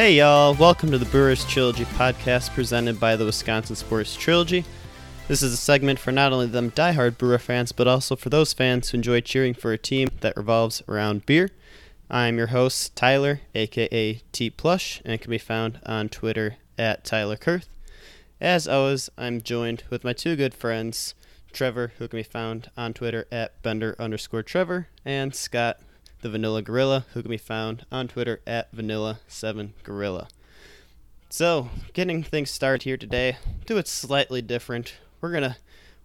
Hey y'all, welcome to the Brewers Trilogy podcast presented by the Wisconsin Sports Trilogy. This is a segment for not only them diehard Brewer fans, but also for those fans who enjoy cheering for a team that revolves around beer. I'm your host, Tyler, aka T Plush, and can be found on Twitter at Tyler Kurth. As always, I'm joined with my two good friends, Trevor, who can be found on Twitter at Bender underscore Trevor, and Scott, the Vanilla Gorilla, who can be found on Twitter at Vanilla7Gorilla. So, getting things started here today, do it slightly different. We're gonna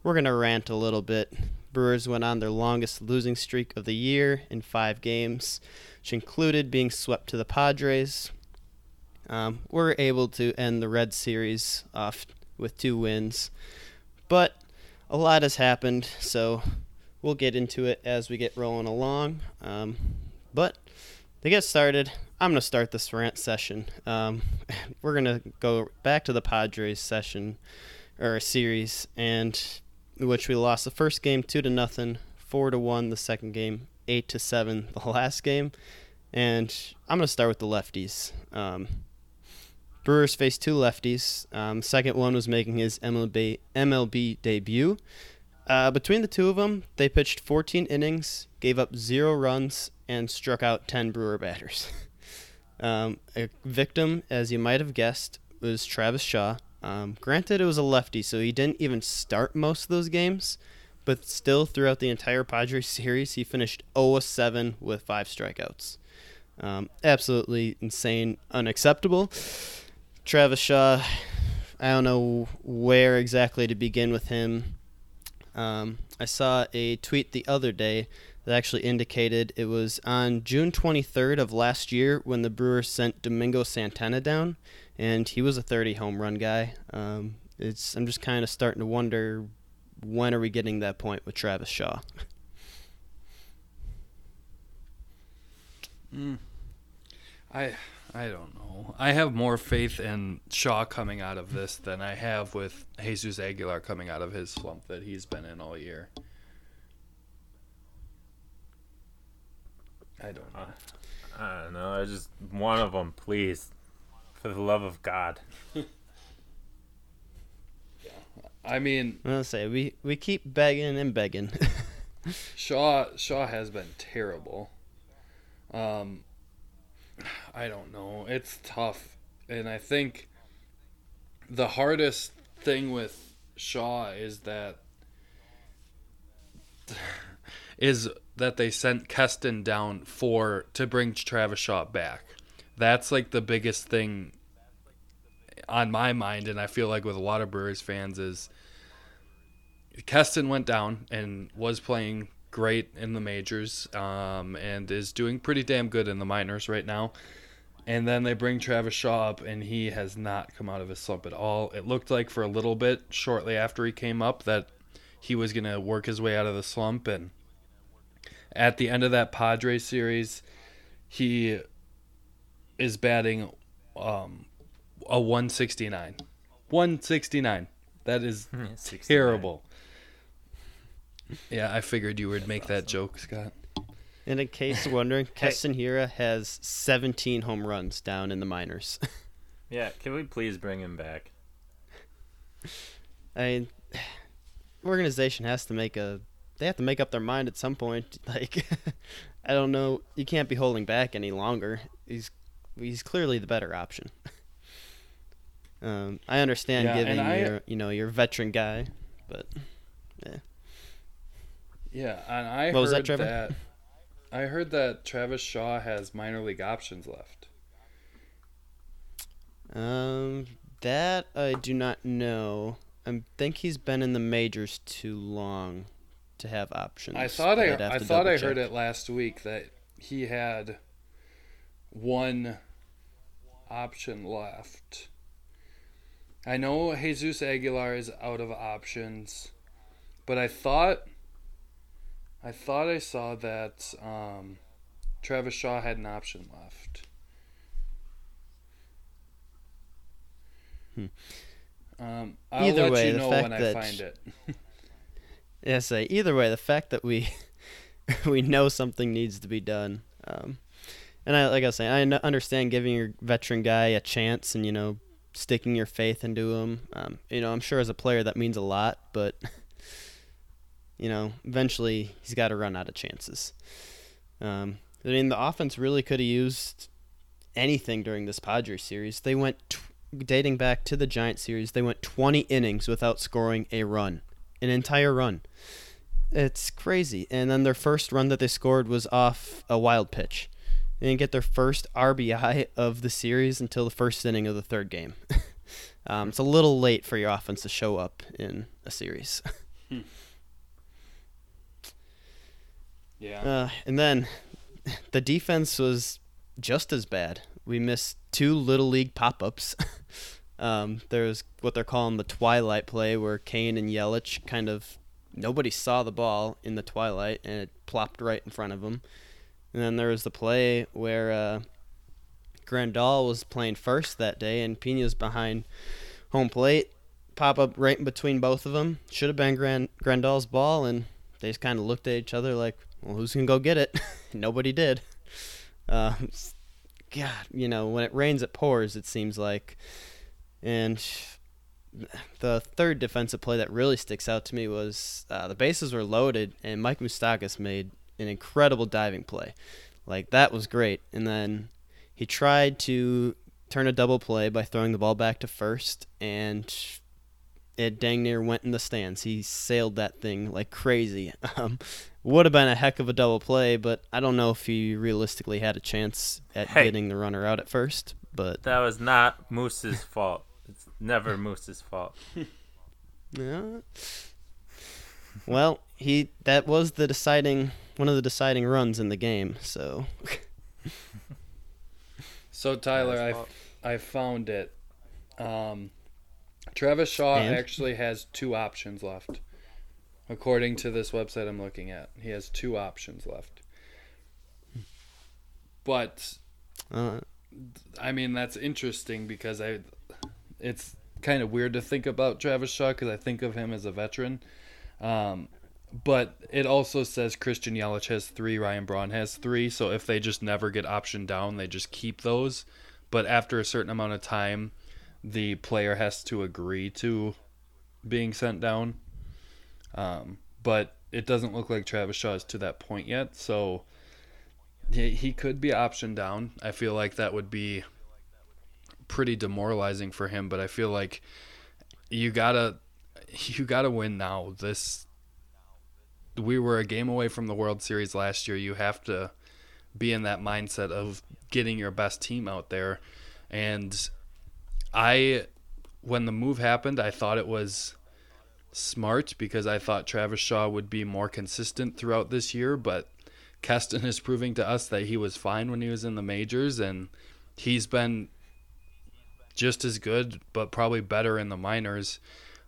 we're gonna rant a little bit. Brewers went on their longest losing streak of the year in five games, which included being swept to the Padres. Um, we're able to end the Red Series off with two wins, but a lot has happened, so we'll get into it as we get rolling along. Um, but to get started, I'm going to start this rant session. Um, we're going to go back to the Padres session or series, and which we lost the first game two to nothing, four to one the second game, eight to seven the last game, and I'm going to start with the lefties. Um, Brewers faced two lefties. Um, second one was making his MLB MLB debut. Uh, between the two of them, they pitched 14 innings, gave up zero runs, and struck out 10 Brewer batters. um, a victim, as you might have guessed, was Travis Shaw. Um, granted, it was a lefty, so he didn't even start most of those games, but still, throughout the entire Padres series, he finished 0 7 with five strikeouts. Um, absolutely insane, unacceptable. Travis Shaw, I don't know where exactly to begin with him. Um, I saw a tweet the other day that actually indicated it was on June 23rd of last year when the Brewers sent Domingo Santana down, and he was a 30 home run guy. Um, it's I'm just kind of starting to wonder when are we getting that point with Travis Shaw. I I don't know. I have more faith in Shaw coming out of this than I have with Jesus Aguilar coming out of his slump that he's been in all year. I don't know. I don't know. I just one of them, please, for the love of God. I mean, I'll say we we keep begging and begging. Shaw Shaw has been terrible. Um, I don't know. It's tough, and I think the hardest thing with Shaw is that is that they sent Keston down for to bring Travis Shaw back. That's like the biggest thing on my mind, and I feel like with a lot of Brewers fans is Keston went down and was playing great in the majors um, and is doing pretty damn good in the minors right now. And then they bring Travis Shaw up, and he has not come out of his slump at all. It looked like for a little bit shortly after he came up that he was going to work his way out of the slump. And at the end of that Padres series, he is batting um, a 169. 169. That is terrible. Yeah, I figured you would make that joke, Scott. and in case you're wondering, Keston Hiura has 17 home runs down in the minors. Yeah, can we please bring him back? I mean, organization has to make a. They have to make up their mind at some point. Like, I don't know. You can't be holding back any longer. He's he's clearly the better option. Um, I understand Yeah, giving and I- your you know your veteran guy, but Yeah, and I What was that, Trevor? that I heard that Travis Shaw has minor league options left. Um, that I do not know. I think he's been in the majors too long to have options. I thought I I thought I heard it last week that he had one option left. I know Jesus Aguilar is out of options, but I thought I thought I saw that um, Travis Shaw had an option left. Hmm. Um, I'll Either let way, you the know fact when I that- find it. Yeah, say either way, the fact that we we know something needs to be done, um, and I like I was saying, I understand giving your veteran guy a chance and you know sticking your faith into him. Um, you know, I'm sure as a player that means a lot, but you know, eventually he's got to run out of chances. Um, I mean, the offense really could have used anything during this Padres series. They went tw- dating back to the Giant series. They went 20 innings without scoring a run, an entire run. It's crazy. And then their first run that they scored was off a wild pitch. They didn't get their first RBI of the series until the first inning of the third game. um, it's a little late for your offense to show up in a series. Yeah. Uh, and then the defense was just as bad. We missed two little league pop ups. um, there was what they're calling the twilight play, where Cain and Yelich kind of nobody saw the ball in the twilight and it plopped right in front of them. And then there was the play where uh, Grandal was playing first that day and Piña's behind home plate. Pop up right in between both of them. Should have been Grand Grandal's ball, and they just kind of looked at each other like, well, who's gonna go get it? Nobody did. Uh, God, you know, when it rains, it pours. It seems like, and the third defensive play that really sticks out to me was uh, the bases were loaded, and Mike Moustakas made an incredible diving play. Like that was great, and then he tried to turn a double play by throwing the ball back to first, and it dang near went in the stands. He sailed that thing like crazy. Um, would have been a heck of a double play, but I don't know if he realistically had a chance at Hey. getting the runner out at first. But That was not Moose's fault. It's never Moose's fault. yeah. Well, he that was the deciding one of the deciding runs in the game. So So Tyler, I. I found it. Um, Travis Shaw And? actually has two options left, according to this website I'm looking at. He has two options left. But uh, I mean that's interesting because I, it's kind of weird to think about Travis Shaw because I think of him as a veteran. Um, but it also says Christian Yelich has three, Ryan Braun has three. So if they just never get optioned down, they just keep those. But after a certain amount of time, the player has to agree to being sent down. Um, but it doesn't look like Travis Shaw is to that point yet. So he, he could be optioned down. I feel like that would be pretty demoralizing for him. But I feel like you gotta you gotta win now. This we were a game away from the World Series last year. You have to be in that mindset of getting your best team out there. And I when the move happened, I thought it was smart because I thought Travis Shaw would be more consistent throughout this year, but Keston is proving to us that he was fine when he was in the majors and he's been just as good but probably better in the minors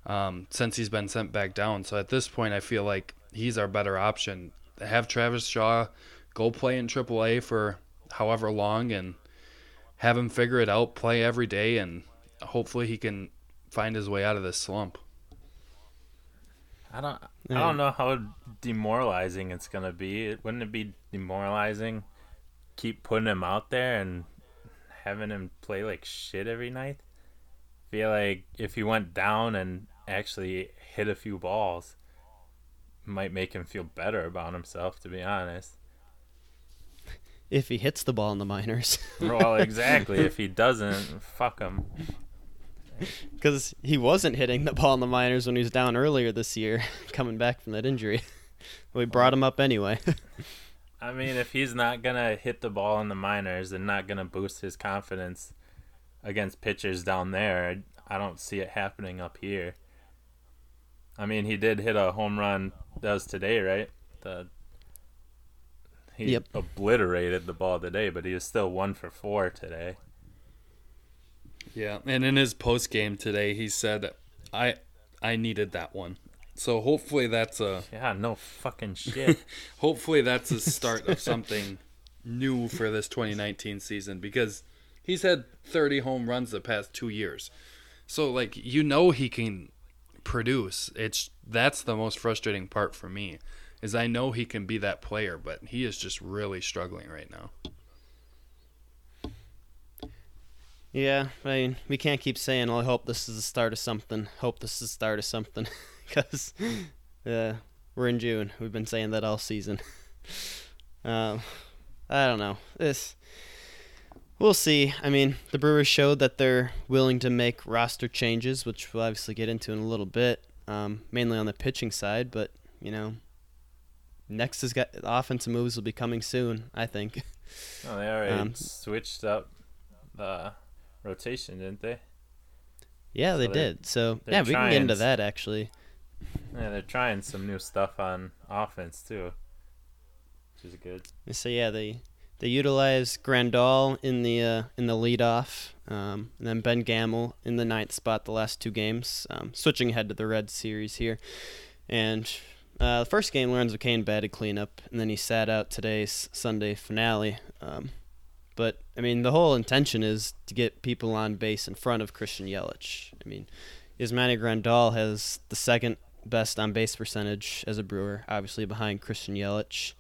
um, since he's been sent back down. So at this point, I feel like he's our better option. Have Travis Shaw go play in AAA for however long and have him figure it out, play every day, and hopefully he can find his way out of this slump. I don't. I don't know how demoralizing it's gonna be. Wouldn't it be demoralizing? Keep putting him out there and having him play like shit every night. Feel like if he went down and actually hit a few balls, might make him feel better about himself. To be honest. if he hits the ball in the minors, Well, exactly. if he doesn't, fuck him. because he wasn't hitting the ball in the minors when he was down earlier this year, coming back from that injury. we brought him up anyway. I mean, if he's not gonna hit the ball in the minors and not gonna boost his confidence against pitchers down there, I don't see it happening up here. I mean, he did hit a home run. Does today, right? The he Yep. obliterated the ball today, but he was still one for four today. Yeah, and in his post game today, he said, "I I needed that one." So hopefully that's a Yeah, no fucking shit. hopefully that's a start of something new for this 2019 season because he's had 30 home runs the past 2 years. So like you know he can produce. It's that's the most frustrating part for me is I know he can be that player, but he is just really struggling right now. Yeah, I mean, we can't keep saying, "Oh, I hope this is the start of something. Hope this is the start of something," because uh, we're in June. We've been saying that all season. um, I don't know. This we'll see. I mean, the Brewers showed that they're willing to make roster changes, which we'll obviously get into in a little bit. Um, mainly on the pitching side, but you know, next has got offensive moves will be coming soon. I think. oh, they already Um, switched up the rotation, didn't they? Yeah, they they're- did. So yeah, we can get into that actually. Yeah, they're trying some new stuff on offense too, which is good. So yeah, they they utilize Grandal in the uh, in the leadoff, um, and then Ben Gamel in the ninth spot the last two games. Um, switching ahead to the Red series here, and uh, the first game Lorenzo Cain batted cleanup, and then he sat out today's Sunday finale. Um, but I mean, the whole intention is to get people on base in front of Christian Yelich. I mean, Yasmani Grandal has the second best on base percentage as a Brewer, obviously behind Christian Yelich.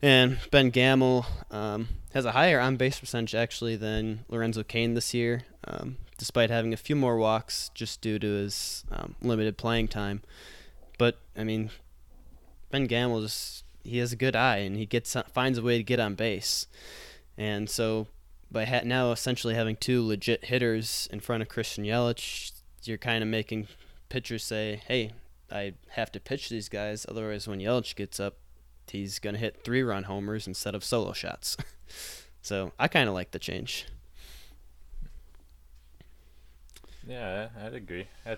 And Ben Gamel um, has a higher on base percentage actually than Lorenzo Cain this year, um, despite having a few more walks just due to his um, limited playing time. But I mean, Ben Gamel just he has a good eye and he gets finds a way to get on base, and so by ha- now essentially having two legit hitters in front of Christian Yelich, you're kind of making pitchers say, "Hey, I have to pitch these guys, otherwise when Yelich gets up." he's going to hit three run homers instead of solo shots. so I kind of like the change. Yeah, I'd agree. I,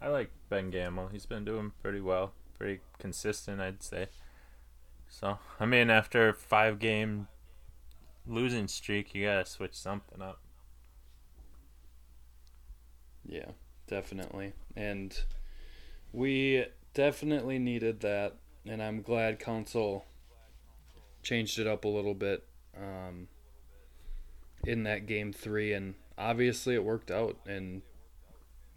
I like Ben Gamel. He's been doing pretty well, pretty consistent, I'd say. So, I mean, after five game losing streak, you gotta switch something up. Yeah, definitely. And we definitely needed that. And I'm glad Counsell changed it up a little bit um, in that game three. And obviously it worked out. And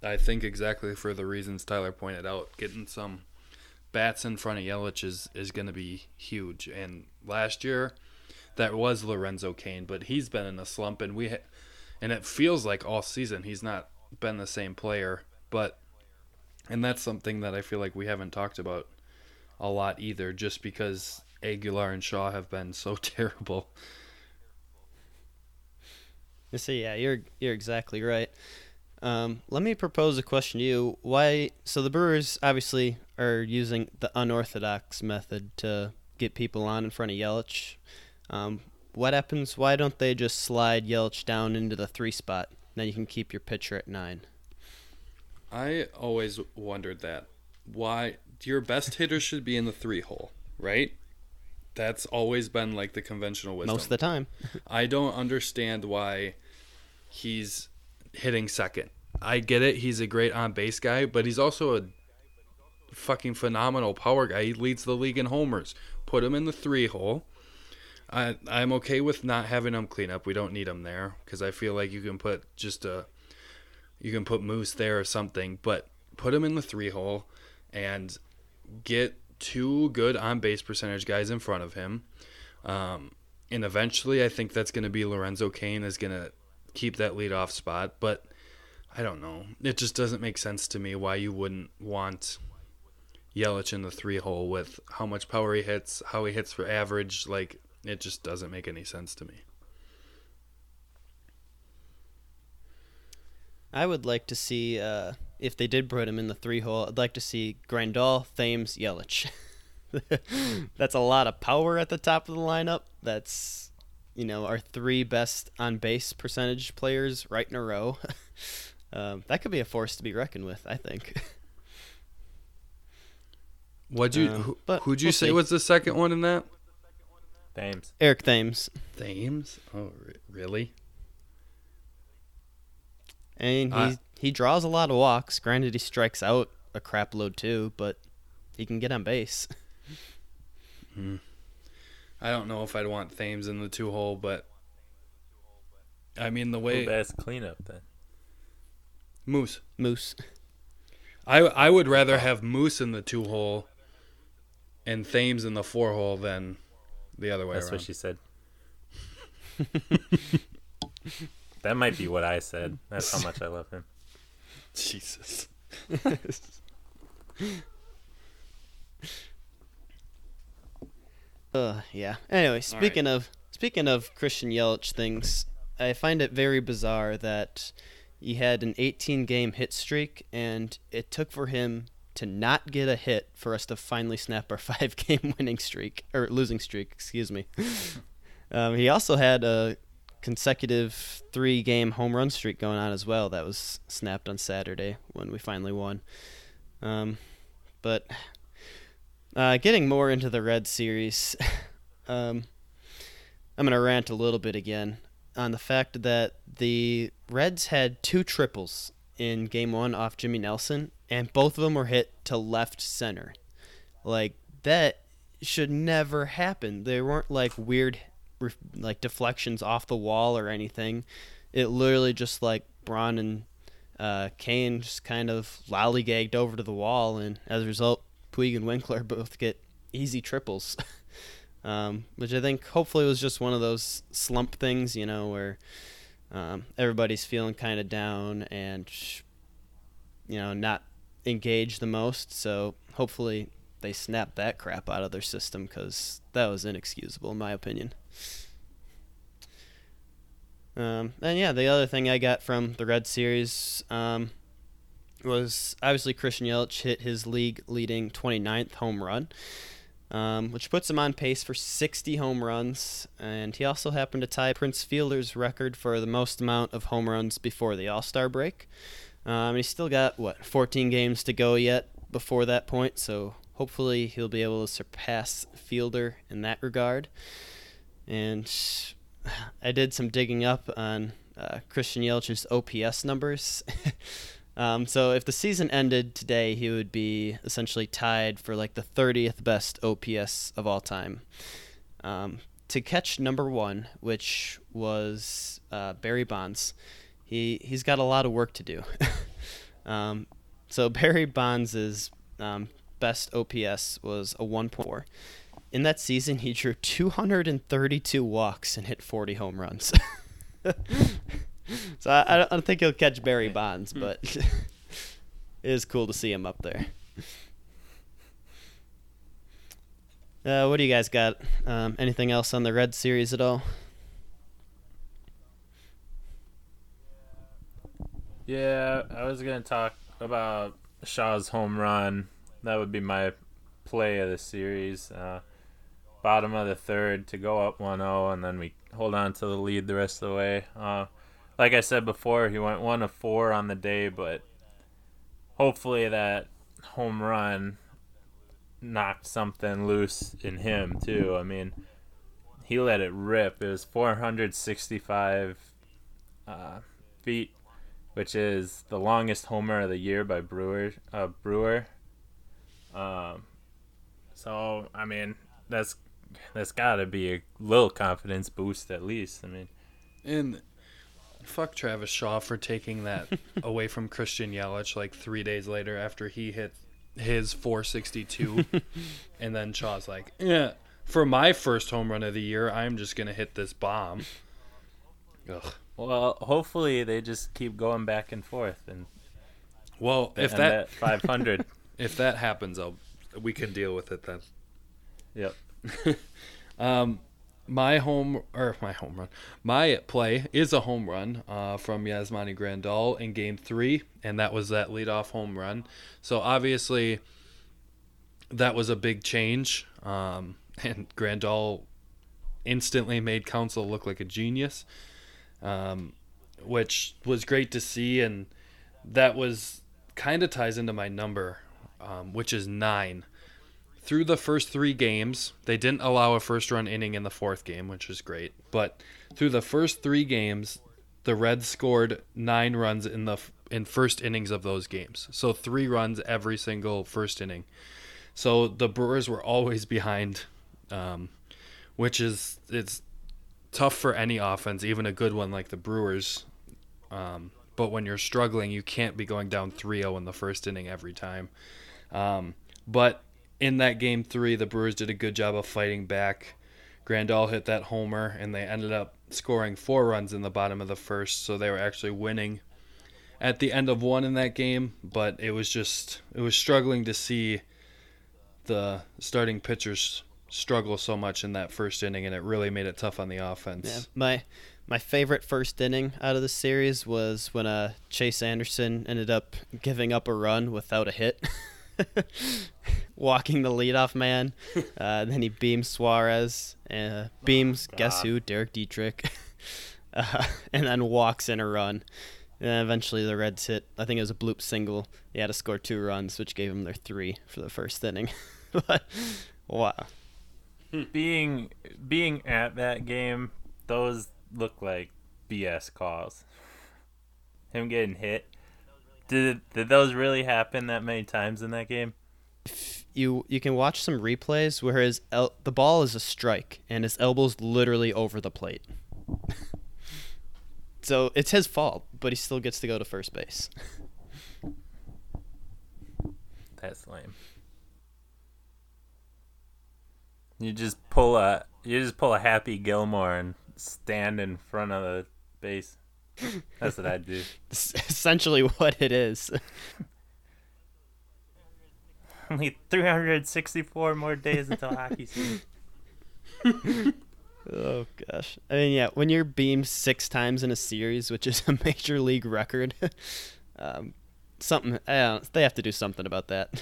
I think exactly for the reasons Tyler pointed out, getting some bats in front of Yelich is, is going to be huge. And last year, that was Lorenzo Cain, but he's been in a slump. And we. Ha- and it feels like all season he's not been the same player, but and that's something that I feel like we haven't talked about a lot either, just because Aguilar and Shaw have been so terrible. So yeah, you're you're exactly right. Um, let me propose a question to you. Why? So the Brewers obviously are using the unorthodox method to get people on in front of Yelich. Um, what happens? Why don't they just slide Yelich down into the three spot? Then you can keep your pitcher at nine. I always wondered that. Why your best hitter should be in the three hole, right? That's always been like the conventional wisdom. Most of the time. I don't understand why he's hitting second. I get it, he's a great on base guy, but he's also a fucking phenomenal power guy. He leads the league in homers. Put him in the three hole. I I'm okay with not having them clean up. We don't need them there because I feel like you can put just a you can put Moose there or something, but put him in the three hole and get two good on base percentage guys in front of him. Um, and eventually, I think that's going to be Lorenzo Cain is going to keep that leadoff spot. But I don't know. It just doesn't make sense to me why you wouldn't want Yelich in the three hole with how much power he hits, how he hits for average. Like, it just doesn't make any sense to me. I would like to see uh, if they did put him in the three hole. I'd like to see Grandal, Thames, Yelich. That's a lot of power at the top of the lineup. That's you know our three best on base percentage players right in a row. um, that could be a force to be reckoned with. I think. What'd you? Um, who, but who'd you we'll say see. was the second one in that? Thames. Eric Thames. Thames. Oh, re- really? And he I- he draws a lot of walks. Granted, he strikes out a crap load too, but he can get on base. Hmm. I don't know if I'd want Thames in the two hole, but I mean the way Who best cleanup then? Moose. Moose. I I would rather have Moose in the two hole and Thames in the four hole than the other way That's around. what she said. that might be what I said. That's how much I love him. Jesus. Uh, yeah. Anyway, speaking of speaking of Christian Yelich things, I find it very bizarre that he had an 18 game hit streak, and it took for him to not get a hit for us to finally snap our five game winning streak or losing streak. Excuse me. um, he also had a consecutive three game home run streak going on as well. That was snapped on Saturday when we finally won. Um, but uh, getting more into the Red series, um, I'm going to rant a little bit again on the fact that the Reds had two triples in game one off Jimmy Nelson, and both of them were hit to left center. Like, that should never happen. They weren't like weird, like deflections off the wall or anything. It literally just like Braun and uh, Cain just kind of lollygagged over to the wall, and as a result, Puig and Winker both get easy triples. um, which I think hopefully was just one of those slump things, you know, where um, everybody's feeling kind of down and, you know, not engaged the most. So hopefully they snap that crap out of their system because that was inexcusable, in my opinion. Um, and yeah, the other thing I got from the Red Series um, was obviously Christian Yelich hit his league leading 29th home run, um, which puts him on pace for 60 home runs. And he also happened to tie Prince Fielder's record for the most amount of home runs before the All Star break. Um, he's still got, what, 14 games to go yet before that point, so hopefully he'll be able to surpass Fielder in that regard. And I did some digging up on uh, Christian Yelich's OPS numbers. um, so if the season ended today, he would be essentially tied for like the 30th best OPS of all time. Um, to catch number one, which was uh, Barry Bonds, he he's got a lot of work to do. um, so Barry Bonds' um, best OPS was a 1.4. In that season, he drew 232 walks and hit 40 home runs. so I, I don't think he'll catch Barry Bonds, but it is cool to see him up there. Uh, what do you guys got? Um, anything else on the Red Series at all? Yeah, I was gonna talk about Shaw's home run. That would be my play of the series. Uh, bottom of the third to go up 1-0, and then we hold on to the lead the rest of the way. Uh, like I said before, he went one of four on the day, but hopefully that home run knocked something loose in him too. I mean, he let it rip. It was 465 uh, feet which is the longest homer of the year by Brewer. Uh, Brewer. Um, so I mean, that's that's got to be a little confidence boost at least. I mean, And fuck Travis Shaw for taking that away from Christian Yelich like three days later after he hit his 462. and then Shaw's like, yeah, for my first home run of the year, I'm just going to hit this bomb. Ugh. Well, hopefully they just keep going back and forth and Well, if and that 500. if that happens, I'll we can deal with it then. yep. Um, my home or my home run, my play is a home run uh, from Yasmani Grandal in Game Three, and that was that leadoff home run. So obviously, that was a big change. Um, and Grandal instantly made Counsell look like a genius, um, which was great to see. And that was kind of ties into my number, um, which is nine. Through the first three games, they didn't allow a first run inning in the fourth game, which is great. But through the first three games, the Reds scored nine runs in the in first innings of those games. So three runs every single first inning. So the Brewers were always behind, um, which is it's tough for any offense, even a good one like the Brewers. Um, but when you're struggling, you can't be going down 3-0 in the first inning every time. Um, but in that game three, the Brewers did a good job of fighting back. Grandal hit that homer, and they ended up scoring four runs in the bottom of the first, so they were actually winning at the end of one in that game. But it was just it was struggling to see the starting pitchers struggle so much in that first inning, and it really made it tough on the offense. Yeah, my my favorite first inning out of the series was when uh, Chase Anderson ended up giving up a run without a hit. Walking the leadoff man, uh, then he beams Suarez, uh, beams Oh, guess who Derek Dietrich, uh, and then walks in a run. And eventually the Reds hit. I think it was a bloop single. He had to score two runs, which gave him their three for the first inning. but wow, being being at that game, those look like BS calls. Him getting hit. Did did those really happen that many times in that game? you you can watch some replays where his el- the ball is a strike and his elbow's literally over the plate. so it's his fault, but he still gets to go to first base. That's lame. You just pull a you just pull a Happy Gilmore and stand in front of the base. That's what I'd do. It's essentially what it is. Only 364 more days until hockey season. Oh gosh. I mean, yeah, when you're beamed six times in a series, which is a major league record, um, something I don't, they have to do something about that.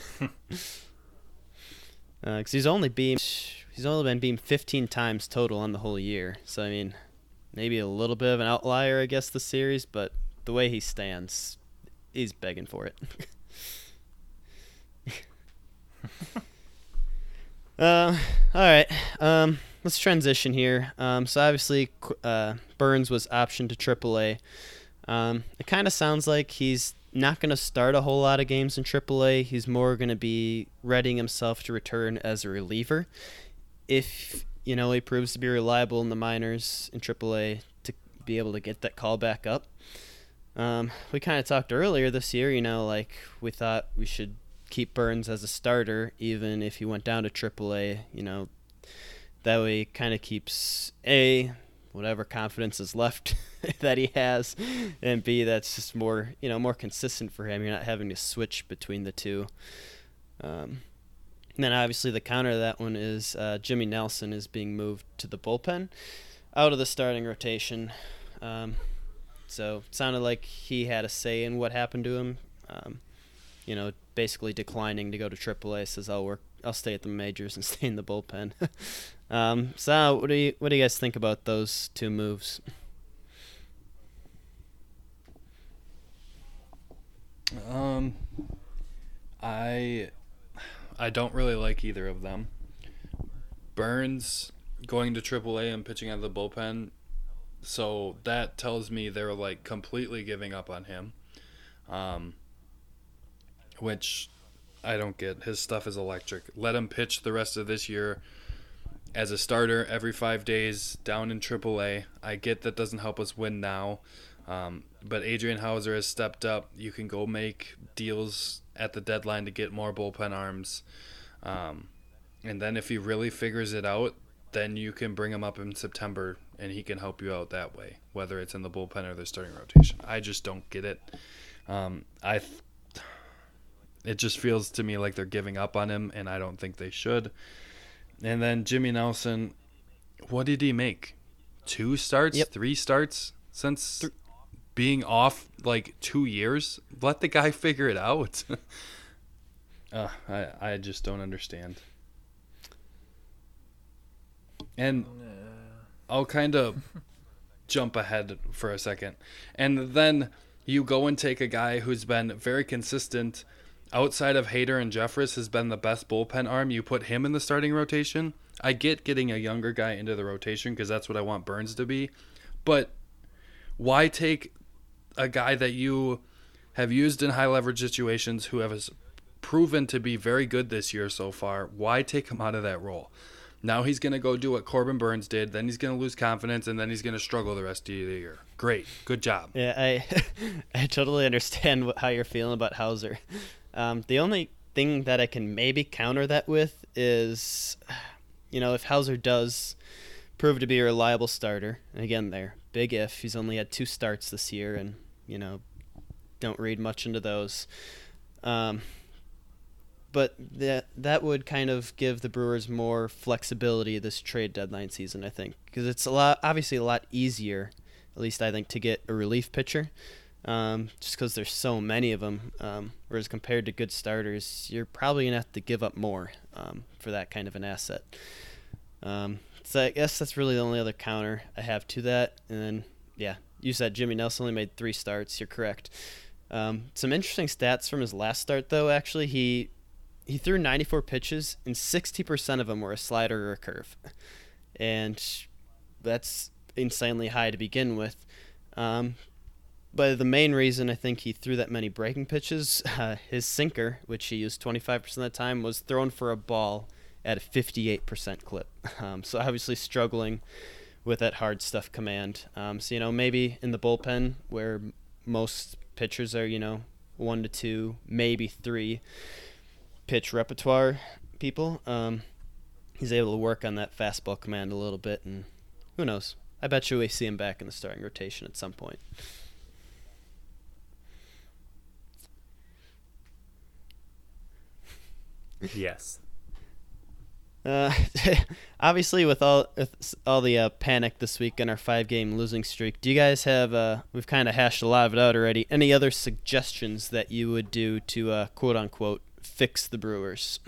Because he's only beamed, he's only been beamed 15 times total on the whole year. So I mean, maybe a little bit of an outlier, I guess, the series, but the way he stands, he's begging for it. Uh, all right. Um, let's transition here. Um, so obviously, uh, Burnes was optioned to AAA. Um, it kind of sounds like he's not going to start a whole lot of games in AAA. He's more going to be readying himself to return as a reliever. If you know he proves to be reliable in the minors in AAA to be able to get that call back up. Um, we kind of talked earlier this year. You know, like we thought we should keep Burnes as a starter, even if he went down to AAA. You know, that way he kind of keeps a whatever confidence is left that he has, and b that's just more you know more consistent for him. You're not having to switch between the two. Um, and then obviously the counter to that one is uh, Jimmy Nelson is being moved to the bullpen, out of the starting rotation. Um, so sounded like he had a say in what happened to him. Um, you know, basically declining to go to AAA. Says I'll work, I'll stay at the majors and stay in the bullpen. um, so what do you what do you guys think about those two moves? Um, I I don't really like either of them. Burnes going to AAA and pitching out of the bullpen, so that tells me they're like completely giving up on him. Um, which I don't get. His stuff is electric. Let him pitch the rest of this year as a starter every five days down in AAA. I get that doesn't help us win now. Um, but Adrian Houser has stepped up. You can go make deals at the deadline to get more bullpen arms. Um, and then if he really figures it out, then you can bring him up in September and he can help you out that way, whether it's in the bullpen or the starting rotation. I just don't get it. Um, I th- it just feels to me like they're giving up on him, and I don't think they should. And then Jimmy Nelson, what did he make? Two starts, Yep. three starts since being off like two years. Let the guy figure it out. Uh, I I just don't understand. And I'll kind of jump ahead for a second. And then you go and take a guy who's been very consistent outside of Hader and Jeffress has been the best bullpen arm. You put him in the starting rotation. I get getting a younger guy into the rotation because that's what I want Burnes to be. But why take a guy that you have used in high leverage situations who has proven to be very good this year so far? Why take him out of that role? Now he's going to go do what Corbin Burnes did. Then he's going to lose confidence, and then he's going to struggle the rest of the year. Great, good job. Yeah, I I totally understand how you're feeling about Houser. Um, the only thing that I can maybe counter that with is, you know, if Houser does prove to be a reliable starter, and again, there big if he's only had two starts this year, and you know, don't read much into those. Um, but that that would kind of give the Brewers more flexibility this trade deadline season, I think, because it's a lot obviously a lot easier, at least I think, to get a relief pitcher, um, just because there's so many of them. Um, whereas compared to good starters, you're probably gonna have to give up more um, for that kind of an asset. Um, so I guess that's really the only other counter I have to that. And then yeah, you said Jimmy Nelson only made three starts. You're correct. Um, some interesting stats from his last start, though. Actually, he he threw 94 pitches and 60% of them were a slider or a curve and that's insanely high to begin with um, but the main reason i think he threw that many breaking pitches uh, his sinker which he used 25% of the time was thrown for a ball at a 58% clip um, so obviously struggling with that hard stuff command um, so you know maybe in the bullpen where most pitchers are you know one to two maybe three pitch repertoire people. Um, he's able to work on that fastball command a little bit, and who knows? I bet you we see him back in the starting rotation at some point. Yes. Uh, obviously, with all with all the uh, panic this week and our five-game losing streak, do you guys have? Uh, we've kind of hashed a lot of it out already. Any other suggestions that you would do to uh, quote unquote fix the Brewers?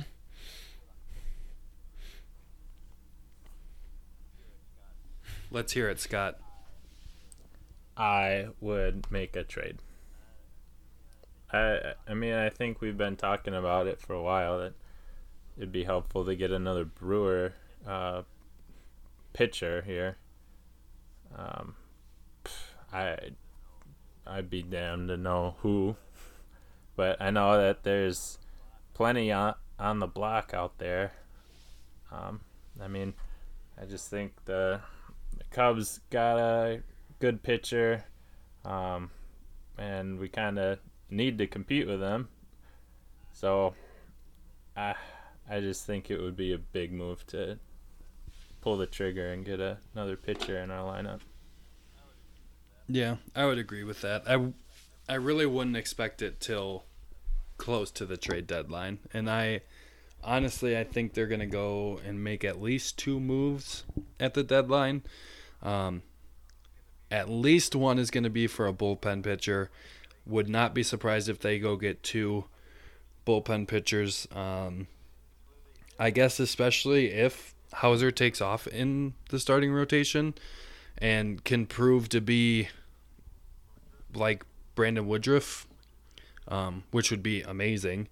Let's hear it, Scott. I would make a trade. I I mean I think we've been talking about it for a while that it'd be helpful to get another Brewer uh, pitcher here. Um, I I'd be damned to know who, but I know that there's plenty on on the block out there. Um, I mean, I just think the, the Cubs got a good pitcher, um, and we kind of need to compete with them. So, I I just think it would be a big move to pull the trigger and get a, another pitcher in our lineup. Yeah, I would agree with that. I, I really wouldn't expect it till close to the trade deadline, and I honestly I think they're gonna go and make at least two moves at the deadline. Um, at least one is gonna be for a bullpen pitcher. Would not be surprised if they go get two bullpen pitchers. Um, I guess especially if Houser takes off in the starting rotation and can prove to be like Brandon Woodruff um, which would be amazing.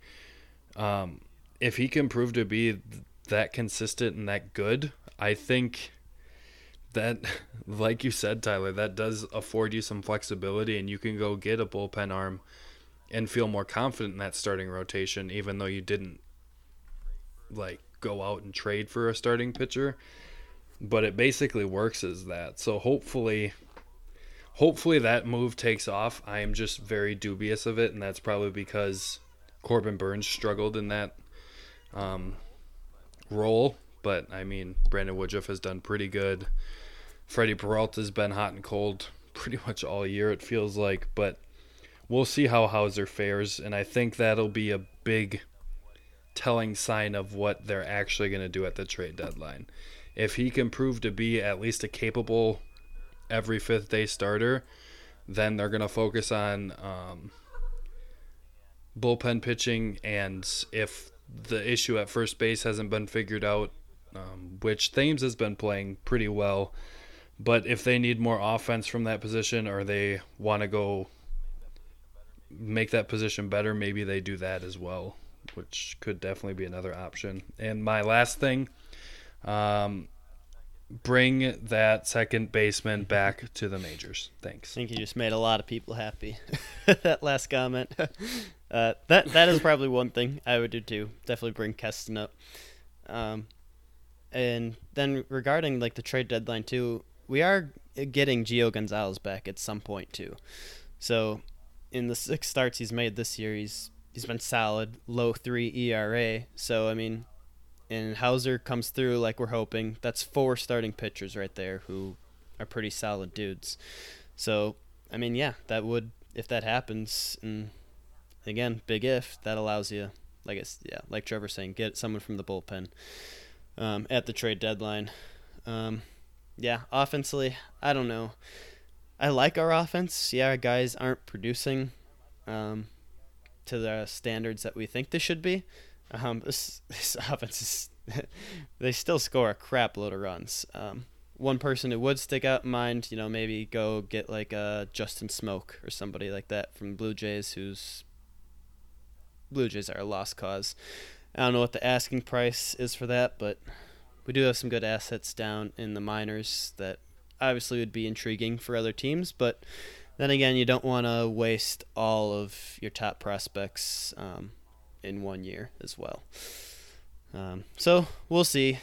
Um, if he can prove to be that consistent and that good, I think that, like you said, Tyler, that does afford you some flexibility, and you can go get a bullpen arm and feel more confident in that starting rotation, even though you didn't like go out and trade for a starting pitcher. But it basically works as that. So hopefully hopefully that move takes off. I am just very dubious of it, and that's probably because Corbin Burnes struggled in that um, role. But I mean, Brandon Woodruff has done pretty good. Freddie Peralta's been hot and cold pretty much all year, it feels like. But we'll see how Houser fares, and I think that'll be a big telling sign of what they're actually going to do at the trade deadline. If he can prove to be at least a capable every fifth day starter, then they're going to focus on um, bullpen pitching, and if the issue at first base hasn't been figured out, um, which Thames has been playing pretty well, but if they need more offense from that position or they want to go make that position better, maybe they do that as well, which could definitely be another option. And my last thing, um, bring that second baseman back to the majors. Thanks. I think you just made a lot of people happy. that last comment. Uh, that that is probably one thing I would do too. Definitely bring Keston up. Um, and then regarding like the trade deadline too, we are getting Gio Gonzalez back at some point too. So in the six starts he's made this year, he's he's been solid, low three ERA. So I mean, and Houser comes through like we're hoping. That's four starting pitchers right there who are pretty solid dudes. So I mean, yeah, that would if that happens, and again, big if that allows you, like it's yeah, like Trevor saying, get someone from the bullpen um, at the trade deadline. Um, yeah, offensively, I don't know. I like our offense. Yeah, our guys aren't producing um, to the standards that we think they should be. Um, this, this offense is they still score a crap load of runs. Um, one person who would stick out in mind, you know, maybe go get like uh, Justin Smoak or somebody like that from Blue Jays, who's Blue Jays are a lost cause. I don't know what the asking price is for that, but we do have some good assets down in the minors that obviously would be intriguing for other teams, but then again, you don't want to waste all of your top prospects um, in one year as well. Um, so we'll see.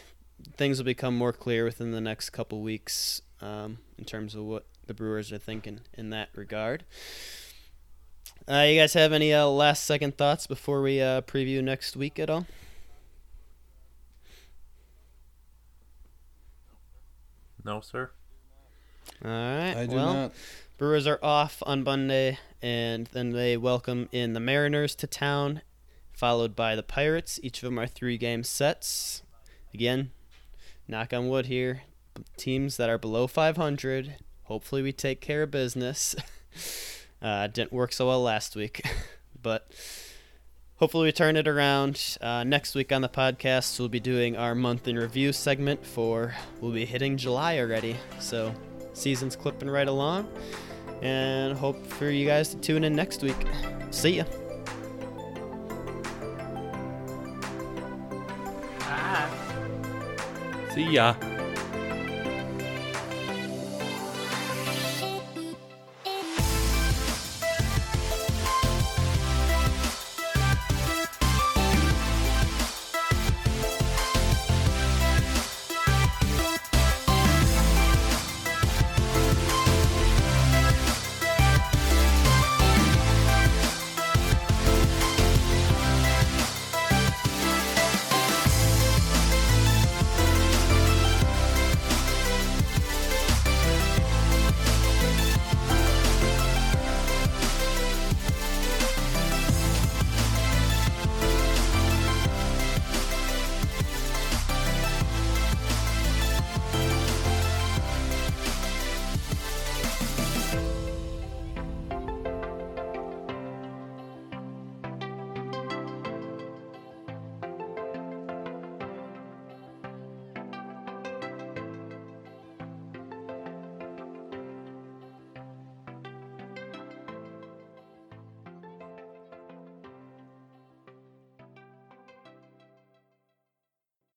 Things will become more clear within the next couple weeks um, in terms of what the Brewers are thinking in that regard. Uh, you guys have any uh, last second thoughts before we uh, preview next week at all? No, sir. All right. I do well, not. Brewers are off on Monday, and then they welcome in the Mariners to town, followed by the Pirates. Each of them are three game sets. Again, knock on wood here. Teams that are below 500. Hopefully, we take care of business. uh, didn't work so well last week, but hopefully, we turn it around. Uh, next week on the podcast, we'll be doing our month in review segment for. We'll be hitting July already, so season's clipping right along and hope for you guys to tune in next week. See ya. See ya.